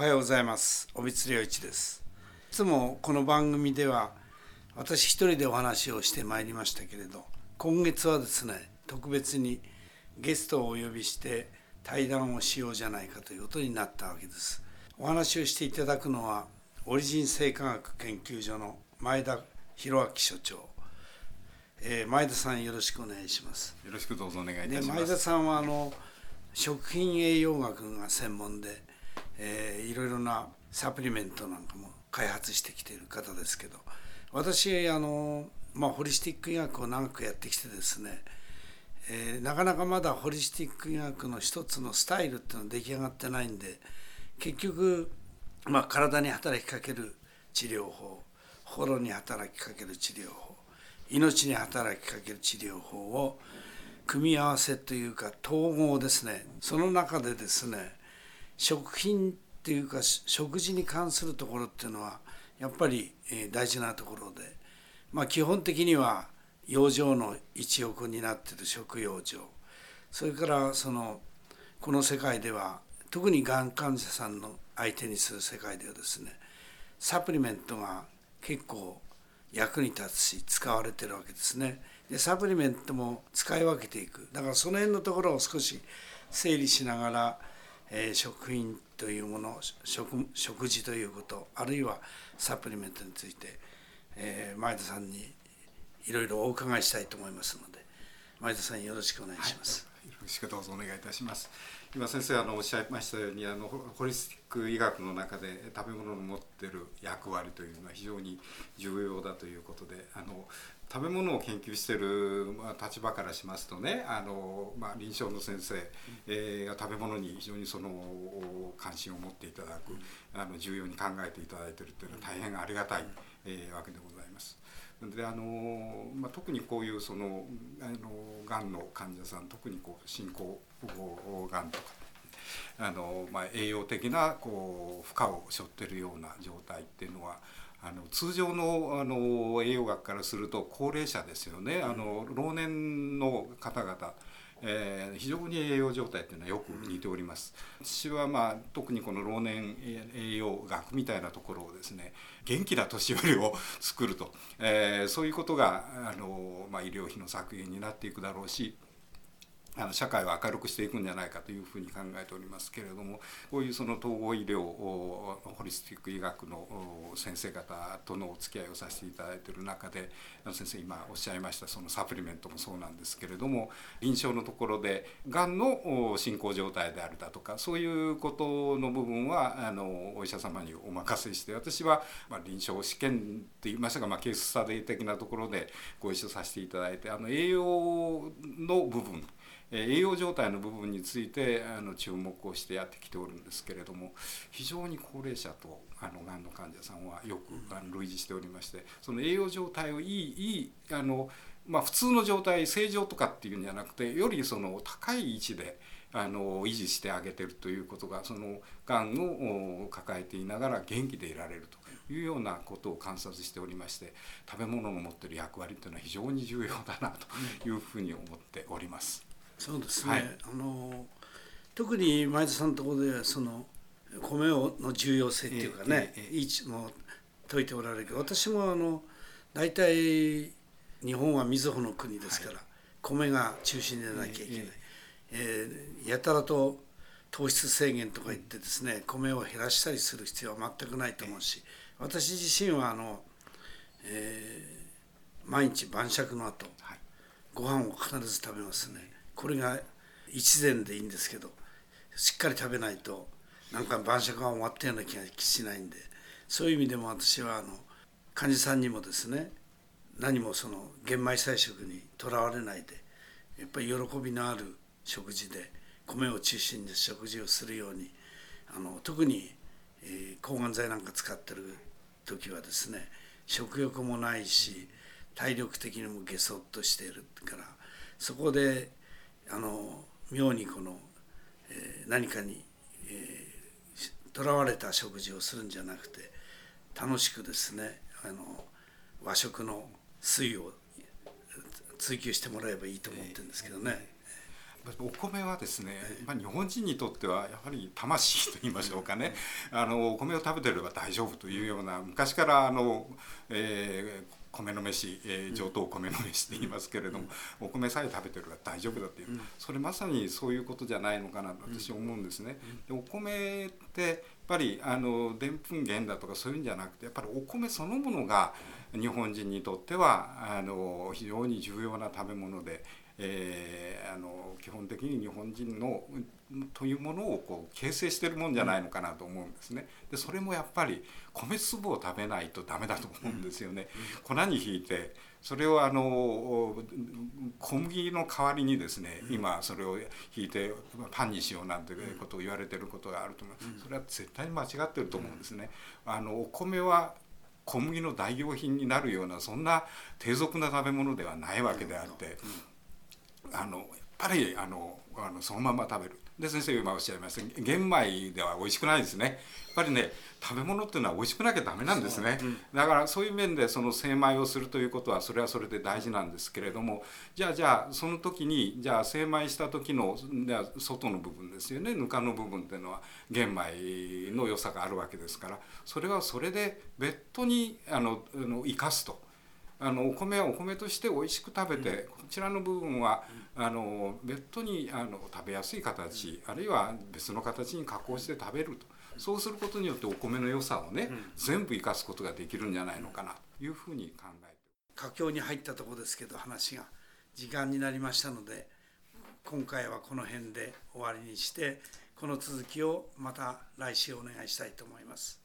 おはようございます帯津良一ですいつもこの番組では私一人でお話をしてまいりましたけれど今月はですね特別にゲストをお呼びして対談をしようじゃないかということになったわけですお話をしていただくのはオリジン生化学研究所の前田博明所長えー、前田さんよろしくお願いします。よろしくどうぞお願いいたします。前田さんはあの食品栄養学が専門で、えー、いろいろなサプリメントなんかも開発してきている方ですけど私あの、まあ、ホリスティック医学を長くやってきてですね、えー、なかなかまだホリスティック医学の一つのスタイルっていうのは出来上がってないんで結局、まあ、体に働きかける治療法心に働きかける治療法命に働きかける治療法を組み合わせというか統合ですね。その中でですね食品っていうか食事に関するところっていうのはやっぱり大事なところでまあ基本的には養生の一翼になってる食養生それからそのこの世界では特にがん患者さんの相手にする世界ではですねサプリメントが結構役に立つし使われてるわけですね。でサプリメントも使い分けていくだからその辺のところを少し整理しながら、えー、食品というもの食食事ということあるいはサプリメントについて、えー、前田さんにいろいろお伺いしたいと思いますので前田さんよろしくお願いします。はい、よろしくどうぞお願いいたします。今先生あのおっしゃいましたようにあのホリスティック医学の中で食べ物の持ってる役割というのは非常に重要だということであの食べ物を研究してる、まあ、立場からしますとねあの、まあ、臨床の先生、えー、が食べ物に非常にその関心を持っていただくあの重要に考えていただいているというのは大変ありがたい、えー、わけでございます。であのまあ、特にこういうそのあのがんの患者さん特にこう進行がんとかあの、まあ、栄養的なこう負荷を背負ってるような状態っていうのはあの通常のあの栄養学からすると高齢者ですよね、あの老年の方々えー、非常に栄養状態っていうのはよく似ております。私はまあ特にこの老年栄養学みたいなところをですね元気な年寄りを作ると、えー、そういうことがあの、まあ、医療費の削減になっていくだろうしあの社会を明るくしていくんじゃないかというふうに考えておりますけれどもこういうその統合医療ホリスティック医学の先生方とのお付き合いをさせていただいている中で先生今おっしゃいましたそのサプリメントもそうなんですけれども臨床のところでがんの進行状態であるだとかそういうことの部分はあのお医者様にお任せして私はま臨床試験って言いましたが、ま、ケーススタディ的なところでご一緒させていただいてあの栄養の部分栄養状態の部分についてあの注目をしてやってきておるんですけれども非常に高齢者とあのがんの患者さんはよくあの類似しておりましてその栄養状態をいいいいあの、まあ、普通の状態正常とかっていうんじゃなくてよりその高い位置であの維持してあげてるということがそのがんを抱えていながら元気でいられるというようなことを観察しておりまして食べ物の持ってる役割というのは非常に重要だなというふうに思っております。そうですね、はい、あの特に前田さんのところでその米をの重要性っていうかね、えええ、位も説いておられるけど私もあの大体日本はみずほの国ですから、はい、米が中心でなきゃいけない、ええやたらと糖質制限とか言ってですね米を減らしたりする必要は全くないと思うし私自身はあの、えー、毎日晩酌の後、はい、ご飯を必ず食べますね。これが一膳でいいんですけどしっかり食べないとなんか晩酌が終わったような気がしないんでそういう意味でも私はあの患者さんにもですね何もその玄米菜食にとらわれないでやっぱり喜びのある食事で米を中心に食事をするようにあの特に、えー、抗がん剤なんか使ってる時はですね食欲もないし体力的にもげそっとしているからそこであの妙にこの、えー、何かにとら、えー、われた食事をするんじゃなくて楽しくですねあの和食の粋を追求してもらえばいいと思ってるんですけどね。お米はですね、まあ、日本人にとってはやはり魂と言いましょうかね、あのお米を食べてれば大丈夫というような昔からあの、えー、米の飯、えー、上等米の飯って言いますけれども、お米さえ食べてるから大丈夫だっていう、それまさにそういうことじゃないのかなと私思うんですね。でお米ってやっぱりあのでんぷん源だとかそういうんじゃなくてやっぱりお米そのものが日本人にとってはあの非常に重要な食べ物で。えー、あの基本的に日本人のというものをこう形成してるもんじゃないのかなと思うんですね。でそれもやっぱり米粒を食べないとダメだと思うんですよね。粉にひいてそれをあの小麦の代わりにですね今それをひいてパンにしようなんていうことを言われてることがあると思うそれは絶対に間違ってると思うんですね。あのお米は小麦の代用品になるようなそんな低俗な食べ物ではないわけであって。あのやっぱりあのあのそのまま食べる。で先生今おっしゃいました玄米では美味しくないですね。やっぱりね食べ物っていうのは美味しくなきゃダメなんですね、うん、だからそういう面でその精米をするということはそれはそれで大事なんですけれどもじゃあじゃあその時にじゃあ精米した時の外の部分ですよね。ぬかの部分っていうのは玄米の良さがあるわけですからそれはそれで別途にあの生かすと。あのお米はお米として美味しく食べて、こちらの部分は、あの別途にあの食べやすい形、あるいは別の形に加工して食べると。そうすることによってお米の良さをね、全部生かすことができるんじゃないのかなというふうに考えて。佳境に入ったところですけど話が時間になりましたので今回はこの辺で終わりにしてこの続きをまた来週お願いしたいと思います。